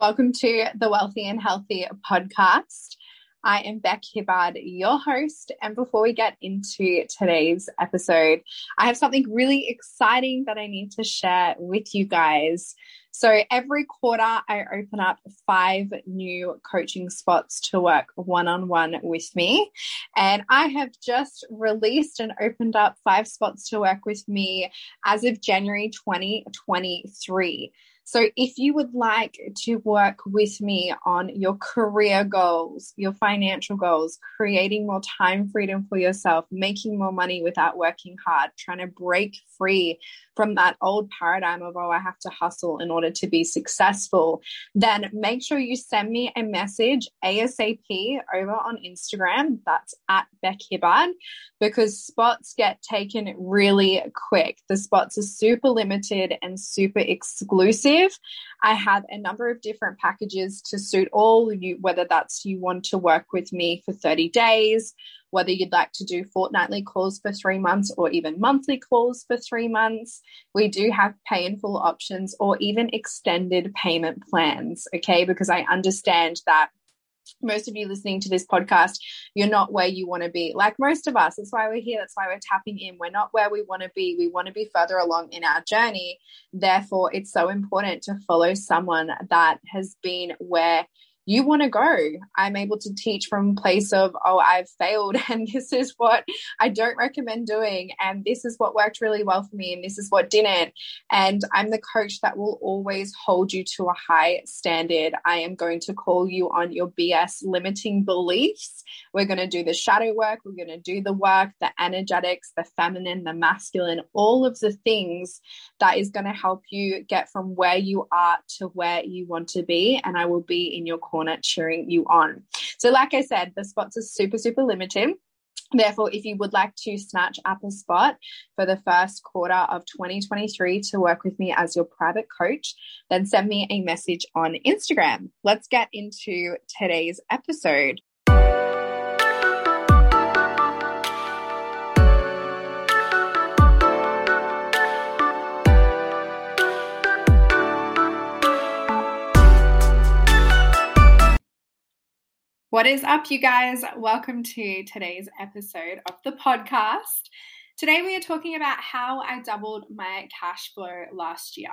Welcome to the Wealthy and Healthy podcast. I am Bek Hibbard, your host. And before we get into today's episode, I have something really exciting that I need to share with you guys. So, every quarter, I open up five new coaching spots to work one on one with me. And I have just released and opened up five spots to work with me as of January 2023. So, if you would like to work with me on your career goals, your financial goals, creating more time freedom for yourself, making more money without working hard, trying to break free from that old paradigm of, oh, I have to hustle in order to be successful, then make sure you send me a message ASAP over on Instagram. That's at Bek Hibbard because spots get taken really quick. The spots are super limited and super exclusive. I have a number of different packages to suit all you, whether that's you want to work with me for 30 days whether you'd like to do fortnightly calls for three months or even monthly calls for three months. We do have pay in full options or even extended payment plans. Okay. Because I understand that most of you listening to this podcast, you're not where you want to be. Like most of us, that's why we're here. That's why we're tapping in. We're not where we want to be. We want to be further along in our journey. Therefore, it's so important to follow someone that has been where you want to go. I'm able to teach from place of, oh, I've failed and this is what I don't recommend doing. And this is what worked really well for me and this is what didn't. And I'm the coach that will always hold you to a high standard. I am going to call you on your BS limiting beliefs. We're going to do the shadow work. We're going to do the work, the energetics, the feminine, the masculine, all of the things that is going to help you get from where you are to where you want to be. And I will be in your corner cheering you on. So, like I said, the spots are super, super limited. Therefore, if you would like to snatch up a spot for the first quarter of 2023 to work with me as your private coach, then send me a message on Instagram. Let's get into today's episode. What is up, you guys? Welcome to today's episode of the podcast. Today, we are talking about how I doubled my cash flow last year.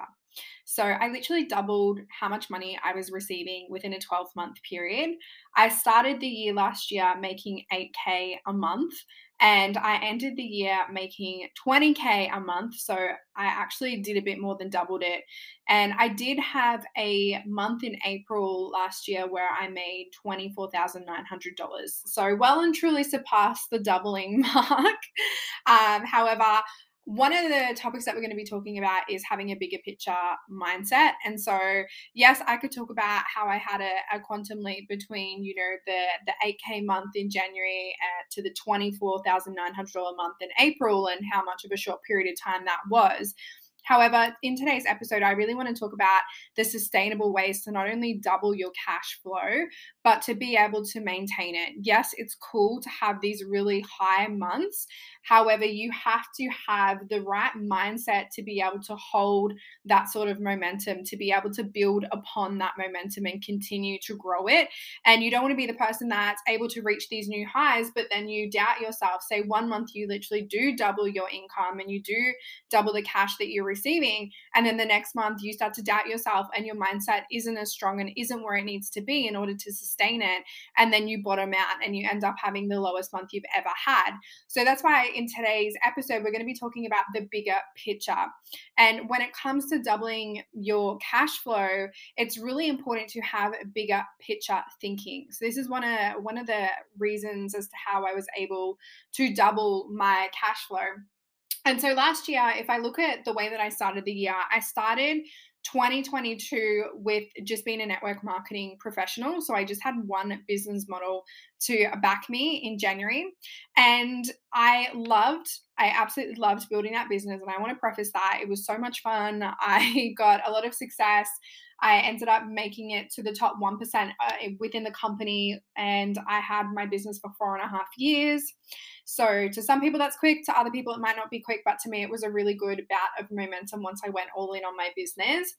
So, I literally doubled how much money I was receiving within a 12 month period. I started the year last year making 8K a month, and I ended the year making 20K a month. So I actually did a bit more than doubled it. And I did have a month in April last year where I made $24,900. So well and truly surpassed the doubling mark. Um, however, one of the topics that we're going to be talking about is having a bigger picture mindset. And so, yes, I could talk about how I had a, a quantum leap between, you know, the the 8K month in January uh, to the $24,900 a month in April and how much of a short period of time that was. However, in today's episode, I really want to talk about the sustainable ways to not only double your cash flow, but to be able to maintain it. Yes, it's cool to have these really high months. However, you have to have the right mindset to be able to hold that sort of momentum, to be able to build upon that momentum and continue to grow it. And you don't want to be the person that's able to reach these new highs, but then you doubt yourself. Say one month you literally do double your income and you do double the cash that you're receiving. And then the next month you start to doubt yourself and your mindset isn't as strong and isn't where it needs to be in order to sustain it. And then you bottom out and you end up having the lowest month you've ever had. So that's why in today's episode, we're going to be talking about the bigger picture. And when it comes to doubling your cash flow, it's really important to have bigger picture thinking. So this is one of one of the reasons as to how I was able to double my cash flow. And so last year, if I look at the way that I started the year, I started 2022 with just being a network marketing professional. So I just had one business model to back me in January. And I loved, I absolutely loved building that business. And I want to preface that it was so much fun. I got a lot of success. I ended up making it to the top 1% uh, within the company, and I had my business for four and a half years. So, to some people, that's quick. To other people, it might not be quick, but to me, it was a really good bout of momentum once I went all in on my business.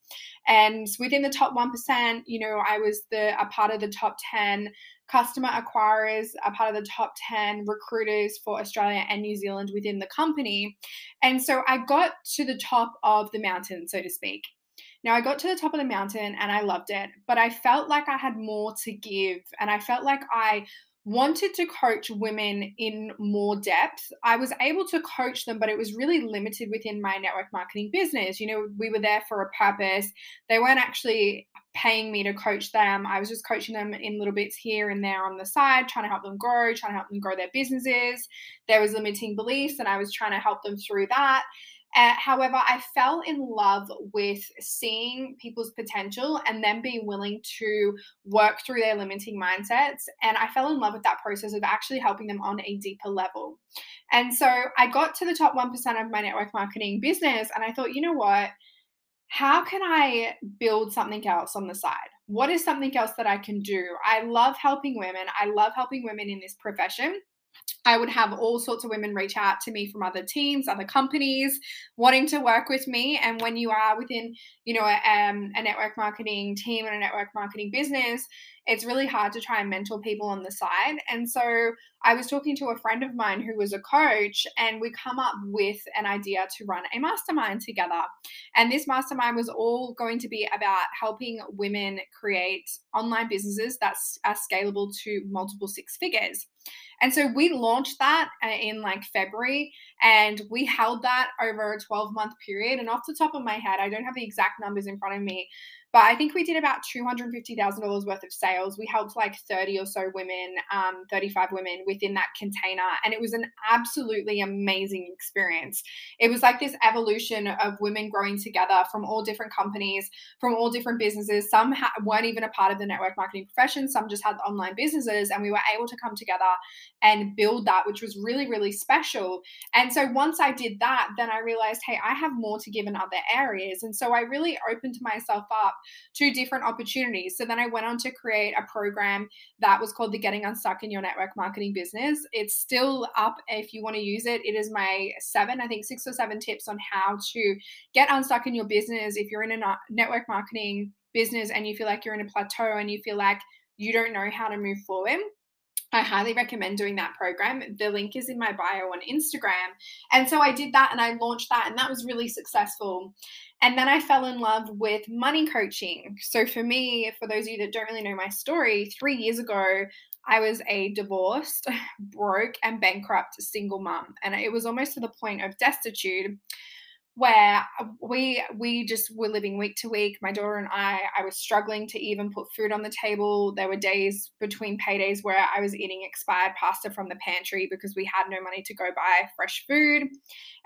And within the top 1%, you know, I was the a part of the top 10 customer acquirers, a part of the top 10 recruiters for Australia and New Zealand within the company. And so I got to the top of the mountain, so to speak. Now, I got to the top of the mountain and I loved it, but I felt like I had more to give and I felt like I wanted to coach women in more depth. I was able to coach them, but it was really limited within my network marketing business. You know, we were there for a purpose. They weren't actually paying me to coach them. I was just coaching them in little bits here and there on the side, trying to help them grow, trying to help them grow their businesses. There was limiting beliefs, and I was trying to help them through that. Uh, however, I fell in love with seeing people's potential and then being willing to work through their limiting mindsets. And I fell in love with that process of actually helping them on a deeper level. And so I got to the top 1% of my network marketing business, and I thought, you know what? How can I build something else on the side? What is something else that I can do? I love helping women. I love helping women in this profession. I would have all sorts of women reach out to me from other teams, other companies, wanting to work with me. And when you are within, you know, a, um, a network marketing team and a network marketing business, it's really hard to try and mentor people on the side. And so I was talking to a friend of mine who was a coach, and we come up with an idea to run a mastermind together. And this mastermind was all going to be about helping women create online businesses that are scalable to multiple six figures. And so we launched that uh, in like February and we held that over a 12 month period. And off the top of my head, I don't have the exact numbers in front of me, but I think we did about $250,000 worth of sales. We helped like 30 or so women, um, 35 women within that container. And it was an absolutely amazing experience. It was like this evolution of women growing together from all different companies, from all different businesses. Some ha- weren't even a part of the network marketing profession, some just had online businesses. And we were able to come together and build that, which was really, really special. And so once I did that, then I realized, hey, I have more to give in other areas. And so I really opened myself up to different opportunities. So then I went on to create a program that was called the Getting Unstuck in Your Network Marketing Business. It's still up if you want to use it. It is my seven, I think six or seven tips on how to get unstuck in your business if you're in a network marketing business and you feel like you're in a plateau and you feel like you don't know how to move forward. I highly recommend doing that program. The link is in my bio on Instagram. And so I did that and I launched that, and that was really successful. And then I fell in love with money coaching. So for me, for those of you that don't really know my story, three years ago, I was a divorced, broke, and bankrupt single mom. And it was almost to the point of destitute where uh, we we just were living week to week my daughter and i i was struggling to even put food on the table there were days between paydays where i was eating expired pasta from the pantry because we had no money to go buy fresh food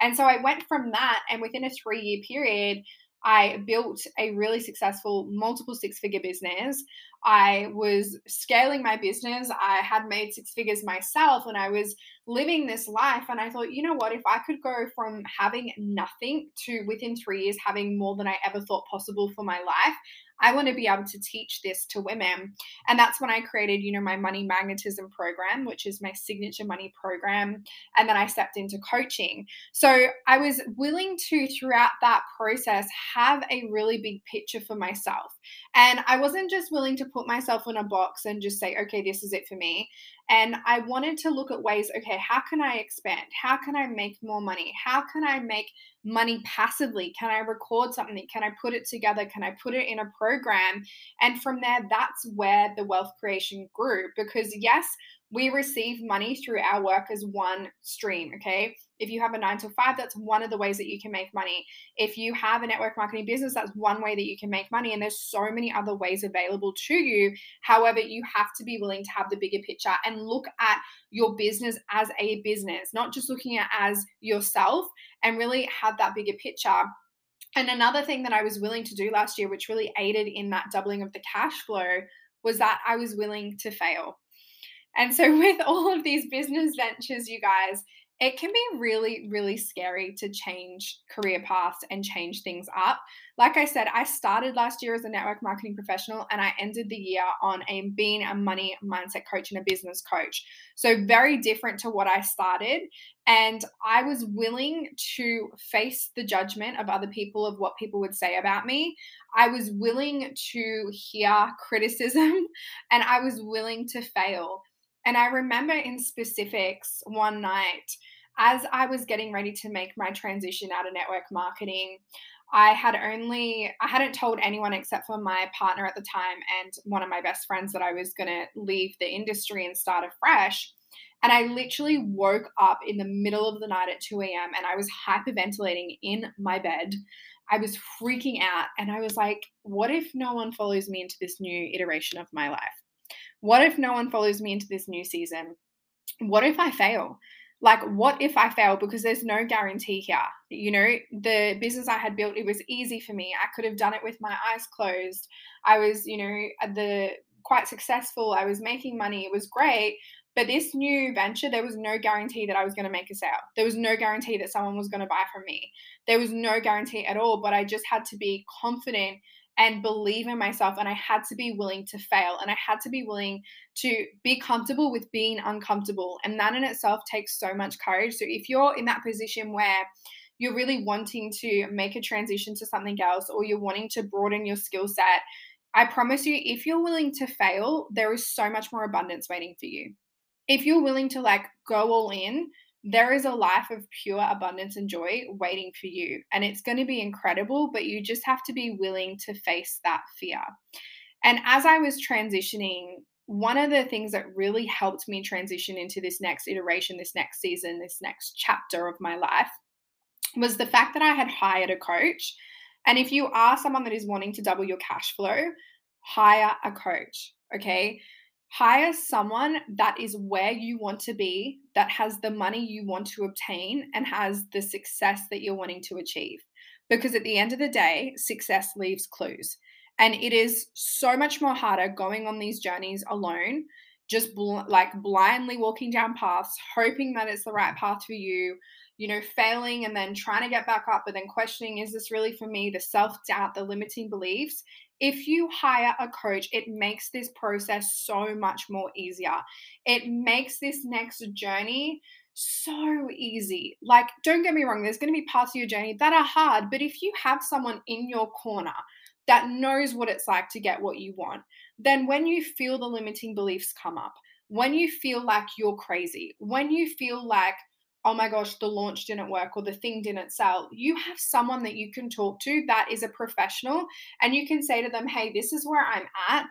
and so i went from that and within a three year period I built a really successful multiple six figure business. I was scaling my business. I had made six figures myself and I was living this life. And I thought, you know what, if I could go from having nothing to within three years having more than I ever thought possible for my life, I want to be able to teach this to women. And that's when I created, you know, my money magnetism program, which is my signature money program. And then I stepped into coaching. So I was willing to, throughout that process, have a really big picture for myself. And I wasn't just willing to put myself in a box and just say, okay, this is it for me. And I wanted to look at ways okay, how can I expand? How can I make more money? How can I make money passively? Can I record something? Can I put it together? Can I put it in a program? And from there, that's where the wealth creation grew. Because, yes, we receive money through our work as one stream. Okay. If you have a nine to five, that's one of the ways that you can make money. If you have a network marketing business, that's one way that you can make money. And there's so many other ways available to you. However, you have to be willing to have the bigger picture and look at your business as a business, not just looking at as yourself and really have that bigger picture. And another thing that I was willing to do last year, which really aided in that doubling of the cash flow, was that I was willing to fail. And so, with all of these business ventures, you guys, it can be really, really scary to change career paths and change things up. Like I said, I started last year as a network marketing professional and I ended the year on a being a money mindset coach and a business coach. So, very different to what I started. And I was willing to face the judgment of other people, of what people would say about me. I was willing to hear criticism and I was willing to fail. And I remember in specifics one night, as I was getting ready to make my transition out of network marketing, I had only, I hadn't told anyone except for my partner at the time and one of my best friends that I was going to leave the industry and start afresh. And I literally woke up in the middle of the night at 2 a.m. and I was hyperventilating in my bed. I was freaking out and I was like, what if no one follows me into this new iteration of my life? What if no one follows me into this new season? What if I fail? Like, what if I fail? Because there's no guarantee here. You know, the business I had built, it was easy for me. I could have done it with my eyes closed. I was, you know, the quite successful. I was making money. It was great. But this new venture, there was no guarantee that I was going to make a sale. There was no guarantee that someone was going to buy from me. There was no guarantee at all. But I just had to be confident and believe in myself and I had to be willing to fail and I had to be willing to be comfortable with being uncomfortable and that in itself takes so much courage. So if you're in that position where you're really wanting to make a transition to something else or you're wanting to broaden your skill set I promise you if you're willing to fail there is so much more abundance waiting for you. If you're willing to like go all in there is a life of pure abundance and joy waiting for you. And it's going to be incredible, but you just have to be willing to face that fear. And as I was transitioning, one of the things that really helped me transition into this next iteration, this next season, this next chapter of my life was the fact that I had hired a coach. And if you are someone that is wanting to double your cash flow, hire a coach. Okay hire someone that is where you want to be, that has the money you want to obtain, and has the success that you're wanting to achieve. Because at the end of the day, success leaves clues. And it is so much more harder going on these journeys alone, just bl- like blindly walking down paths, hoping that it's the right path for you, you know, failing and then trying to get back up, but then questioning, is this really for me? The self doubt, the limiting beliefs if you hire a coach, it makes this process so much more easier. It makes this next journey so easy. Like, don't get me wrong, there's going to be parts of your journey that are hard, but if you have someone in your corner that knows what it's like to get what you want, then when you feel the limiting beliefs come up, when you feel like you're crazy, when you feel like oh my gosh, the launch didn't work or the thing didn't sell, you have someone that you can talk to that is a professional and you can say to them, hey, this is where I'm at.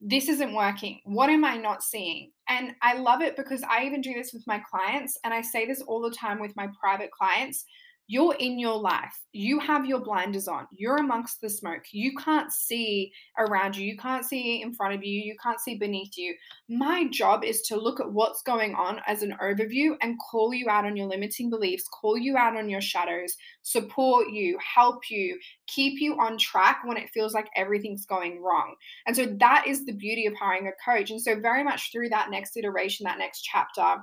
This isn't working. What am I not seeing? And I love it because I even do this with my clients. And I say this all the time with my private clients you're in your life. You have your blinders on. You're amongst the smoke. You can't see around you. You can't see in front of you. You can't see beneath you. My job is to look at what's going on as an overview and call you out on your limiting beliefs, call you out on your shadows, support you, help you, keep you on track when it feels like everything's going wrong. And so that is the beauty of hiring a coach. And so, very much through that next iteration, that next chapter,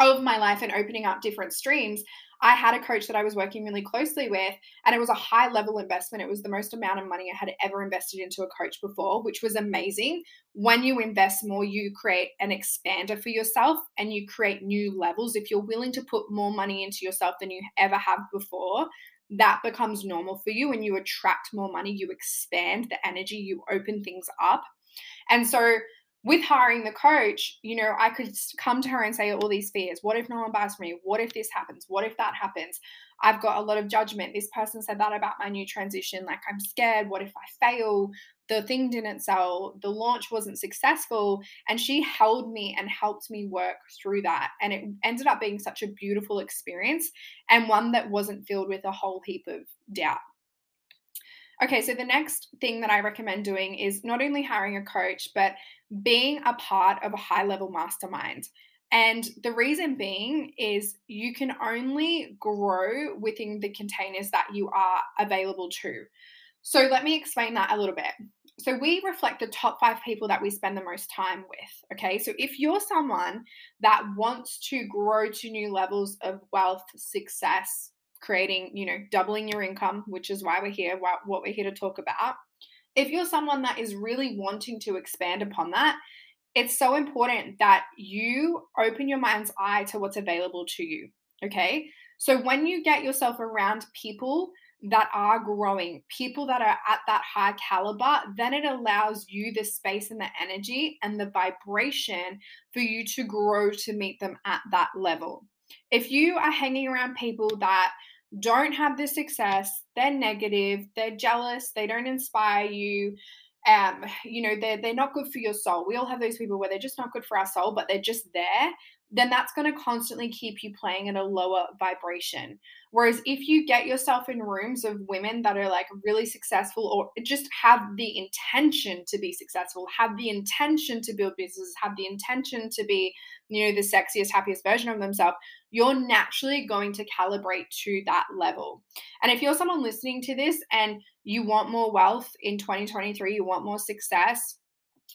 of my life and opening up different streams, I had a coach that I was working really closely with, and it was a high level investment. It was the most amount of money I had ever invested into a coach before, which was amazing. When you invest more, you create an expander for yourself and you create new levels. If you're willing to put more money into yourself than you ever have before, that becomes normal for you and you attract more money, you expand the energy, you open things up. And so with hiring the coach, you know, I could come to her and say all these fears. What if no one buys from me? What if this happens? What if that happens? I've got a lot of judgment. This person said that about my new transition. Like, I'm scared. What if I fail? The thing didn't sell. The launch wasn't successful. And she held me and helped me work through that. And it ended up being such a beautiful experience and one that wasn't filled with a whole heap of doubt. Okay, so the next thing that I recommend doing is not only hiring a coach, but being a part of a high level mastermind. And the reason being is you can only grow within the containers that you are available to. So let me explain that a little bit. so we reflect the top five people that we spend the most time with. Okay. So if you're someone that wants to grow to new levels of wealth, success, creating, you know, doubling your income, which is why we're here, what we're here to talk about. If you're someone that is really wanting to expand upon that, it's so important that you open your mind's eye to what's available to you. Okay. So when you get yourself around people that are growing, people that are at that high caliber, then it allows you the space and the energy and the vibration for you to grow to meet them at that level. If you are hanging around people that don't have the success, they're negative, they're jealous, they don't inspire you, um, you know, they're they're not good for your soul. We all have those people where they're just not good for our soul, but they're just there then that's going to constantly keep you playing at a lower vibration. Whereas if you get yourself in rooms of women that are like really successful or just have the intention to be successful, have the intention to build businesses, have the intention to be, you know, the sexiest, happiest version of themselves, you're naturally going to calibrate to that level. And if you're someone listening to this and you want more wealth in 2023, you want more success,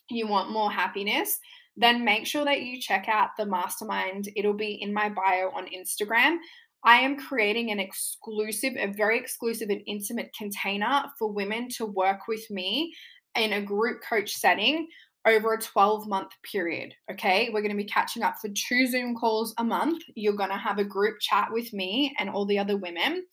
you want more happiness, then make sure that you check out the mastermind. It'll be in my bio on Instagram. I am creating an exclusive, a very exclusive and intimate container for women to work with me in a group coach setting over a 12 month period. Okay, we're going to be catching up for two Zoom calls a month. You're going to have a group chat with me and all the other women.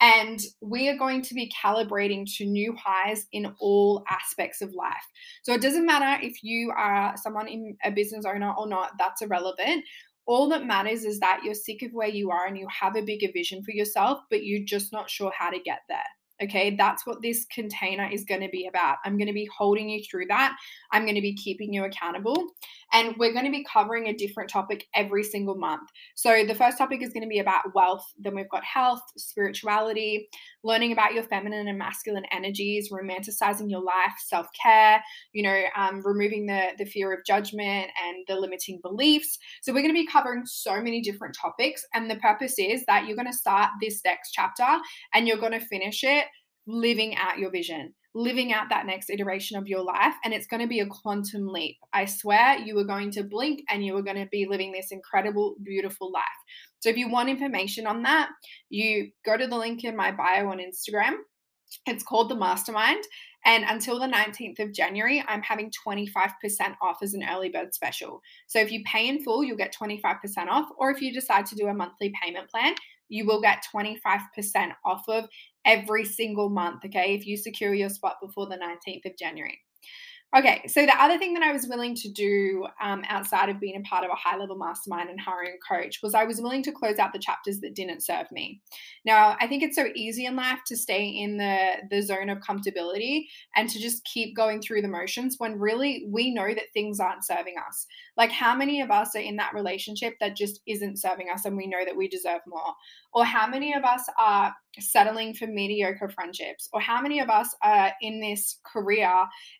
And we are going to be calibrating to new highs in all aspects of life. So it doesn't matter if you are someone in a business owner or not, that's irrelevant. All that matters is that you're sick of where you are and you have a bigger vision for yourself, but you're just not sure how to get there. Okay, that's what this container is going to be about. I'm going to be holding you through that. I'm going to be keeping you accountable. And we're going to be covering a different topic every single month. So the first topic is going to be about wealth. Then we've got health, spirituality, learning about your feminine and masculine energies, romanticizing your life, self care, you know, um, removing the, the fear of judgment and the limiting beliefs. So we're going to be covering so many different topics. And the purpose is that you're going to start this next chapter and you're going to finish it living out your vision, living out that next iteration of your life. And it's going to be a quantum leap. I swear you are going to blink and you are going to be living this incredible, beautiful life. So if you want information on that, you go to the link in my bio on Instagram. It's called the Mastermind. And until the 19th of January, I'm having 25% off as an early bird special. So if you pay in full, you'll get 25% off. Or if you decide to do a monthly payment plan, you will get 25% off of every single month, okay, if you secure your spot before the 19th of January. Okay, so the other thing that I was willing to do um, outside of being a part of a high level mastermind and hiring a coach was I was willing to close out the chapters that didn't serve me. Now, I think it's so easy in life to stay in the, the zone of comfortability and to just keep going through the motions when really we know that things aren't serving us. Like, how many of us are in that relationship that just isn't serving us and we know that we deserve more? Or how many of us are settling for mediocre friendships? Or how many of us are in this career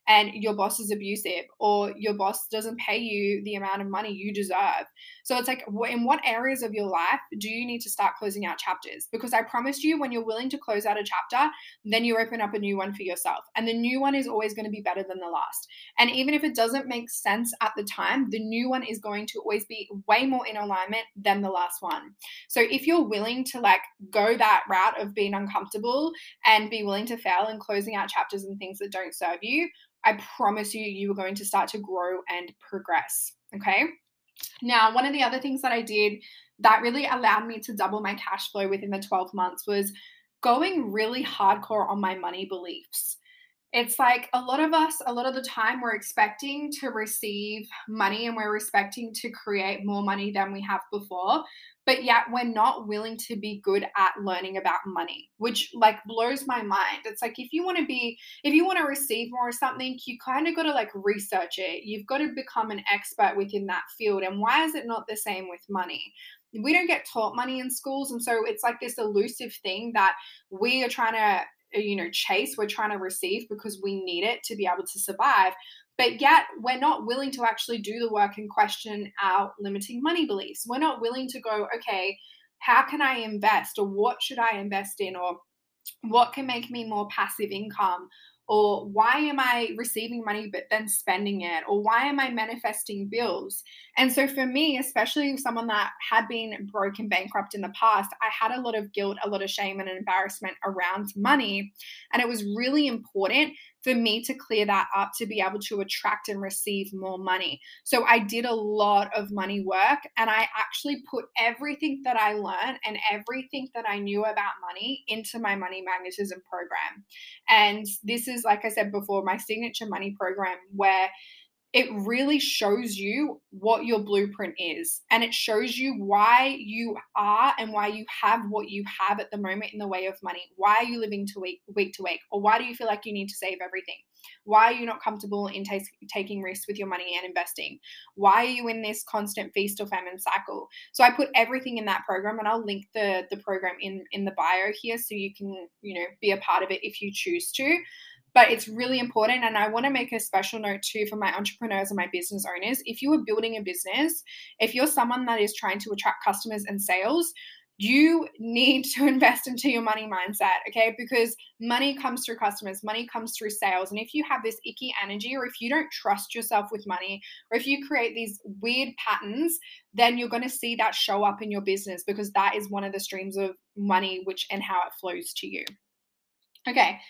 and your boss is abusive or your boss doesn't pay you the amount of money you deserve? So it's like, in what areas of your life do you need to start closing out chapters? Because I promise you, when you're willing to close out a chapter, then you open up a new one for yourself. And the new one is always going to be better than the last. And even if it doesn't make sense at the time, the new one is going to always be way more in alignment than the last one. So if you're willing to like go that route of being uncomfortable and be willing to fail and closing out chapters and things that don't serve you, I promise you, you are going to start to grow and progress. Okay. Now, one of the other things that I did that really allowed me to double my cash flow within the 12 months was going really hardcore on my money beliefs. It's like a lot of us, a lot of the time, we're expecting to receive money and we're expecting to create more money than we have before but yet we're not willing to be good at learning about money which like blows my mind. It's like if you want to be if you want to receive more or something you kind of got to like research it. You've got to become an expert within that field and why is it not the same with money? We don't get taught money in schools and so it's like this elusive thing that we are trying to Uh, you know chase we're trying to receive because we need it to be able to survive but yet we're not willing to actually do the work and question our limiting money beliefs. We're not willing to go, okay, how can I invest or what should I invest in or what can make me more passive income or why am I receiving money but then spending it? Or why am I manifesting bills? And so for me, especially someone that had been broke and bankrupt in the past, I had a lot of guilt, a lot of shame, and embarrassment around money. And it was really important for me to clear that up to be able to attract and receive more money. So I did a lot of money work and I actually put everything that I learned and everything that I knew about money into my money magnetism program. And this is, like I said before, my signature money program where it really shows you what your blueprint is and it shows you why you are and why you have what you have at the moment in the way of money. Why are you living to week, week to week? Or why do you feel like you need to save everything? Why are you not comfortable in t- taking risks with your money and investing? Why are you in this constant feast or famine cycle? So i put everything in that program and i'll link the the program in in the bio here so you can you know be a part of it if you choose to but it's really important. And I want to make a special note too for my entrepreneurs and my business owners. If you are building a business, if you're someone that is trying to attract customers and sales, you need to invest into your money mindset, okay? Because money comes through customers, money comes through sales. And if you have this icky energy, or if you don't trust yourself with money, or if you create these weird patterns, then you're going to see that show up in your business because that is one of the streams of money, which and how it flows to you. Okay,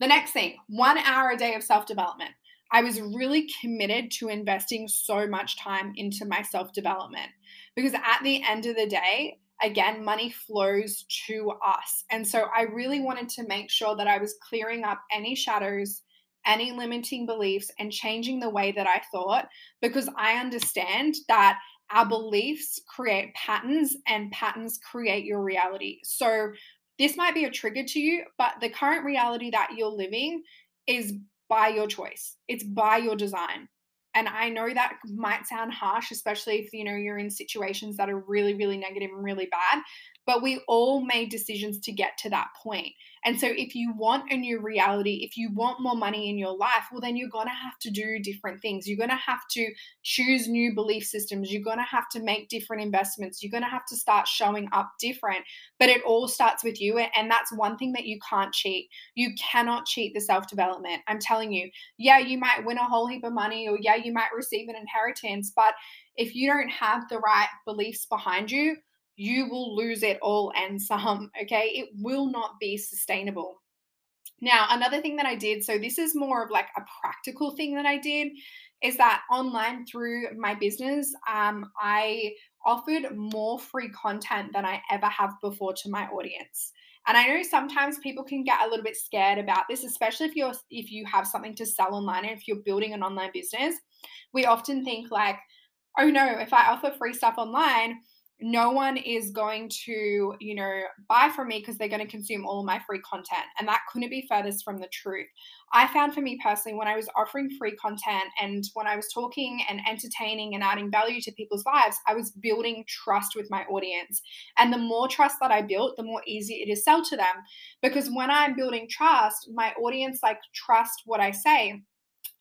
the next thing, one hour a day of self development. I was really committed to investing so much time into my self development because at the end of the day, again, money flows to us. And so I really wanted to make sure that I was clearing up any shadows, any limiting beliefs, and changing the way that I thought because I understand that our beliefs create patterns and patterns create your reality. So this might be a trigger to you, but the current reality that you're living is by your choice. It's by your design. And I know that might sound harsh, especially if you know you're in situations that are really, really negative and really bad. But we all made decisions to get to that point. And so, if you want a new reality, if you want more money in your life, well, then you're going to have to do different things. You're going to have to choose new belief systems. You're going to have to make different investments. You're going to have to start showing up different. But it all starts with you. And that's one thing that you can't cheat. You cannot cheat the self development. I'm telling you, yeah, you might win a whole heap of money, or yeah, you might receive an inheritance. But if you don't have the right beliefs behind you, you will lose it all and some. Okay. It will not be sustainable. Now, another thing that I did, so this is more of like a practical thing that I did, is that online through my business, um, I offered more free content than I ever have before to my audience. And I know sometimes people can get a little bit scared about this, especially if you're if you have something to sell online and if you're building an online business. We often think like, oh no, if I offer free stuff online, no one is going to, you know, buy from me because they're going to consume all of my free content. And that couldn't be furthest from the truth. I found for me personally, when I was offering free content and when I was talking and entertaining and adding value to people's lives, I was building trust with my audience. And the more trust that I built, the more easy it is sell to them. Because when I'm building trust, my audience like trust what I say.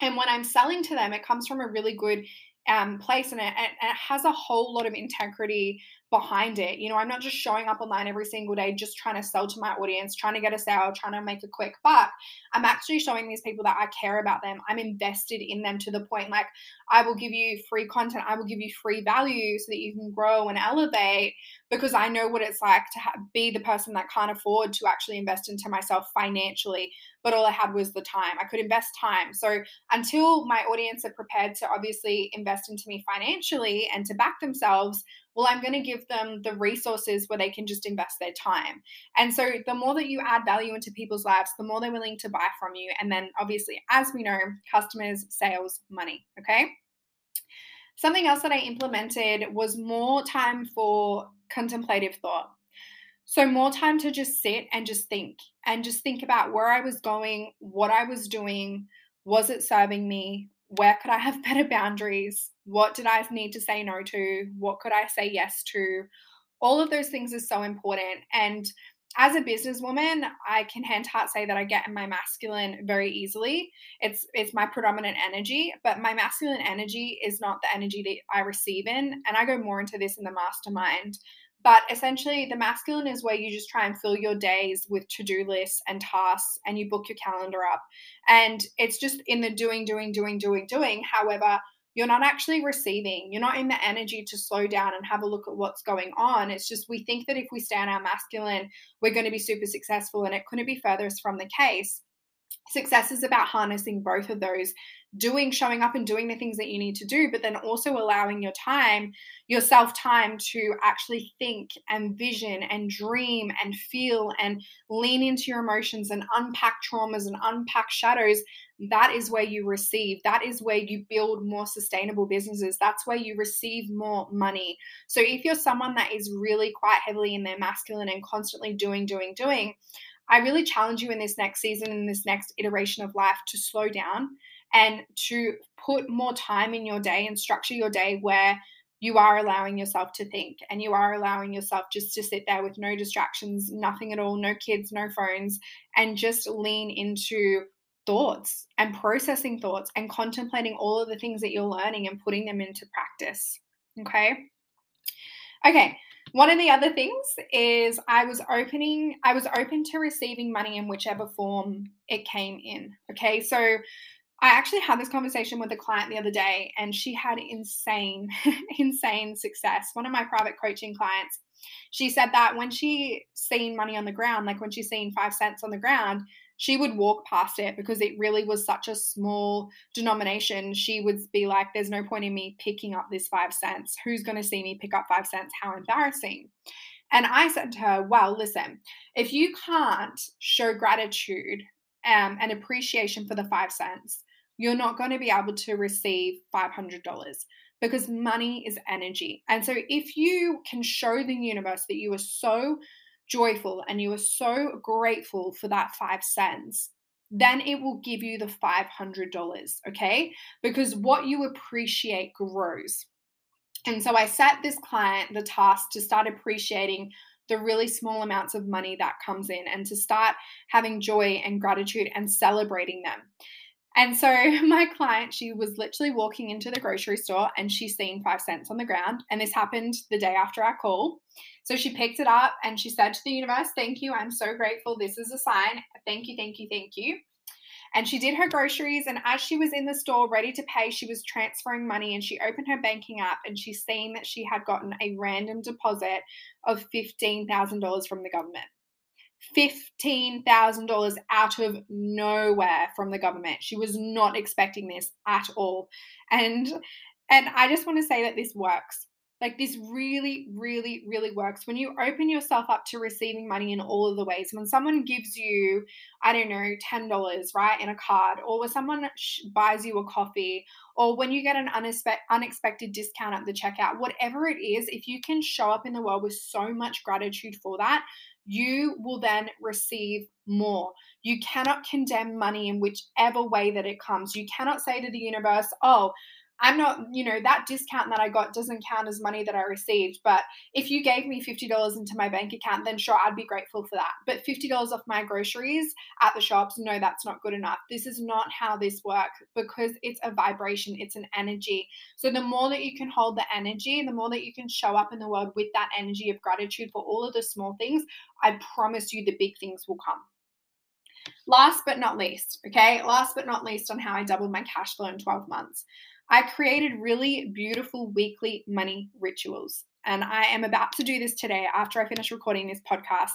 And when I'm selling to them, it comes from a really good um, place it, and it has a whole lot of integrity behind it. You know, I'm not just showing up online every single day, just trying to sell to my audience, trying to get a sale, trying to make a quick buck. I'm actually showing these people that I care about them. I'm invested in them to the point like I will give you free content, I will give you free value so that you can grow and elevate because I know what it's like to ha- be the person that can't afford to actually invest into myself financially. But all I had was the time. I could invest time. So until my audience are prepared to obviously invest into me financially and to back themselves, well, I'm going to give them the resources where they can just invest their time. And so the more that you add value into people's lives, the more they're willing to buy from you. And then obviously, as we know, customers, sales, money. Okay. Something else that I implemented was more time for contemplative thought. So, more time to just sit and just think and just think about where I was going, what I was doing. Was it serving me? Where could I have better boundaries? What did I need to say no to? What could I say yes to? All of those things are so important. And as a businesswoman, I can hand heart say that I get in my masculine very easily. It's it's my predominant energy, but my masculine energy is not the energy that I receive in. And I go more into this in the mastermind. But essentially, the masculine is where you just try and fill your days with to do lists and tasks and you book your calendar up. And it's just in the doing, doing, doing, doing, doing. However, you're not actually receiving. You're not in the energy to slow down and have a look at what's going on. It's just we think that if we stay on our masculine, we're going to be super successful. And it couldn't be furthest from the case. Success is about harnessing both of those doing showing up and doing the things that you need to do but then also allowing your time yourself time to actually think and vision and dream and feel and lean into your emotions and unpack traumas and unpack shadows. That is where you receive that is where you build more sustainable businesses. That's where you receive more money. So if you're someone that is really quite heavily in their masculine and constantly doing doing doing I really challenge you in this next season, in this next iteration of life, to slow down and to put more time in your day and structure your day where you are allowing yourself to think and you are allowing yourself just to sit there with no distractions, nothing at all, no kids, no phones, and just lean into thoughts and processing thoughts and contemplating all of the things that you're learning and putting them into practice. Okay. Okay. One of the other things is I was opening, I was open to receiving money in whichever form it came in. Okay. So I actually had this conversation with a client the other day, and she had insane, insane success. One of my private coaching clients, she said that when she seen money on the ground, like when she seen five cents on the ground, she would walk past it because it really was such a small denomination. She would be like, There's no point in me picking up this five cents. Who's going to see me pick up five cents? How embarrassing. And I said to her, Well, listen, if you can't show gratitude um, and appreciation for the five cents, you're not going to be able to receive $500 because money is energy. And so if you can show the universe that you are so joyful and you are so grateful for that 5 cents, then it will give you the $500, okay? Because what you appreciate grows. And so I set this client the task to start appreciating the really small amounts of money that comes in and to start having joy and gratitude and celebrating them. And so my client, she was literally walking into the grocery store and she seen five cents on the ground. And this happened the day after our call. So she picked it up and she said to the universe, Thank you. I'm so grateful. This is a sign. Thank you, thank you, thank you. And she did her groceries. And as she was in the store ready to pay, she was transferring money and she opened her banking app and she seen that she had gotten a random deposit of $15,000 from the government. $15,000 out of nowhere from the government. She was not expecting this at all. And and I just want to say that this works. Like this really, really, really works. When you open yourself up to receiving money in all of the ways, when someone gives you, I don't know, $10, right, in a card, or when someone buys you a coffee, or when you get an unexpected discount at the checkout, whatever it is, if you can show up in the world with so much gratitude for that, you will then receive more. You cannot condemn money in whichever way that it comes. You cannot say to the universe, oh, I'm not, you know, that discount that I got doesn't count as money that I received. But if you gave me $50 into my bank account, then sure, I'd be grateful for that. But $50 off my groceries at the shops, no, that's not good enough. This is not how this works because it's a vibration, it's an energy. So the more that you can hold the energy, the more that you can show up in the world with that energy of gratitude for all of the small things, I promise you the big things will come. Last but not least, okay, last but not least on how I doubled my cash flow in 12 months. I created really beautiful weekly money rituals. And I am about to do this today after I finish recording this podcast.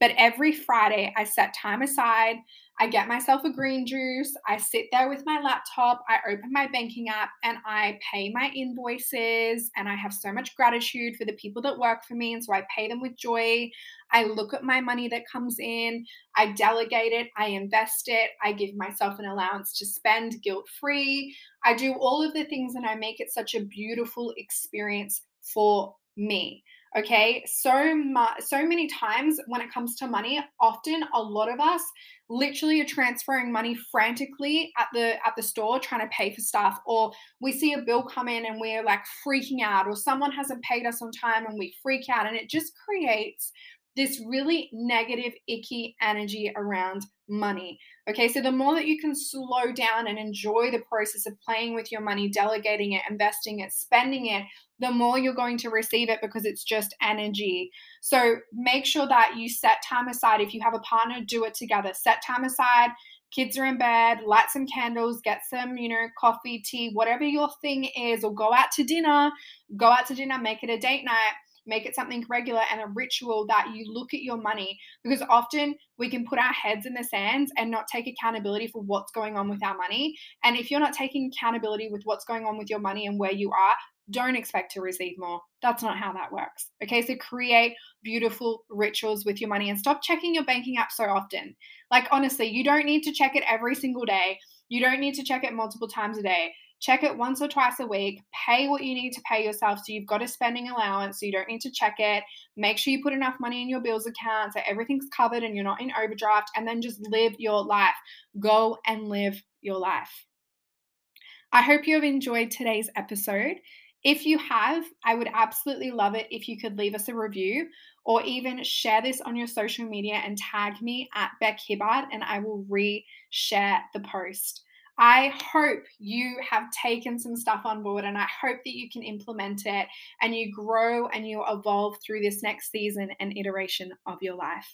But every Friday, I set time aside I get myself a green juice. I sit there with my laptop. I open my banking app and I pay my invoices. And I have so much gratitude for the people that work for me. And so I pay them with joy. I look at my money that comes in. I delegate it. I invest it. I give myself an allowance to spend guilt free. I do all of the things and I make it such a beautiful experience for me okay so so many times when it comes to money often a lot of us literally are transferring money frantically at the at the store trying to pay for stuff or we see a bill come in and we're like freaking out or someone hasn't paid us on time and we freak out and it just creates this really negative icky energy around money. Okay, so the more that you can slow down and enjoy the process of playing with your money, delegating it, investing it, spending it, the more you're going to receive it because it's just energy. So make sure that you set time aside. If you have a partner, do it together. Set time aside. Kids are in bed, light some candles, get some, you know, coffee, tea, whatever your thing is, or go out to dinner. Go out to dinner, make it a date night make it something regular and a ritual that you look at your money because often we can put our heads in the sands and not take accountability for what's going on with our money. And if you're not taking accountability with what's going on with your money and where you are, don't expect to receive more. That's not how that works. Okay, so create beautiful rituals with your money and stop checking your banking app so often. Like, honestly, you don't need to check it every single day. You don't need to check it multiple times a day check it once or twice a week, pay what you need to pay yourself. So you've got a spending allowance, so you don't need to check it. Make sure you put enough money in your bills account so everything's covered and you're not in overdraft, and then just live your life. Go and live your life. I hope you have enjoyed today's episode. If you have, I would absolutely love it if you could leave us a review or even share this on your social media and tag me at Bek Hibbard and I will re share the post. I hope you have taken some stuff on board and I hope that you can implement it and you grow and you evolve through this next season and iteration of your life.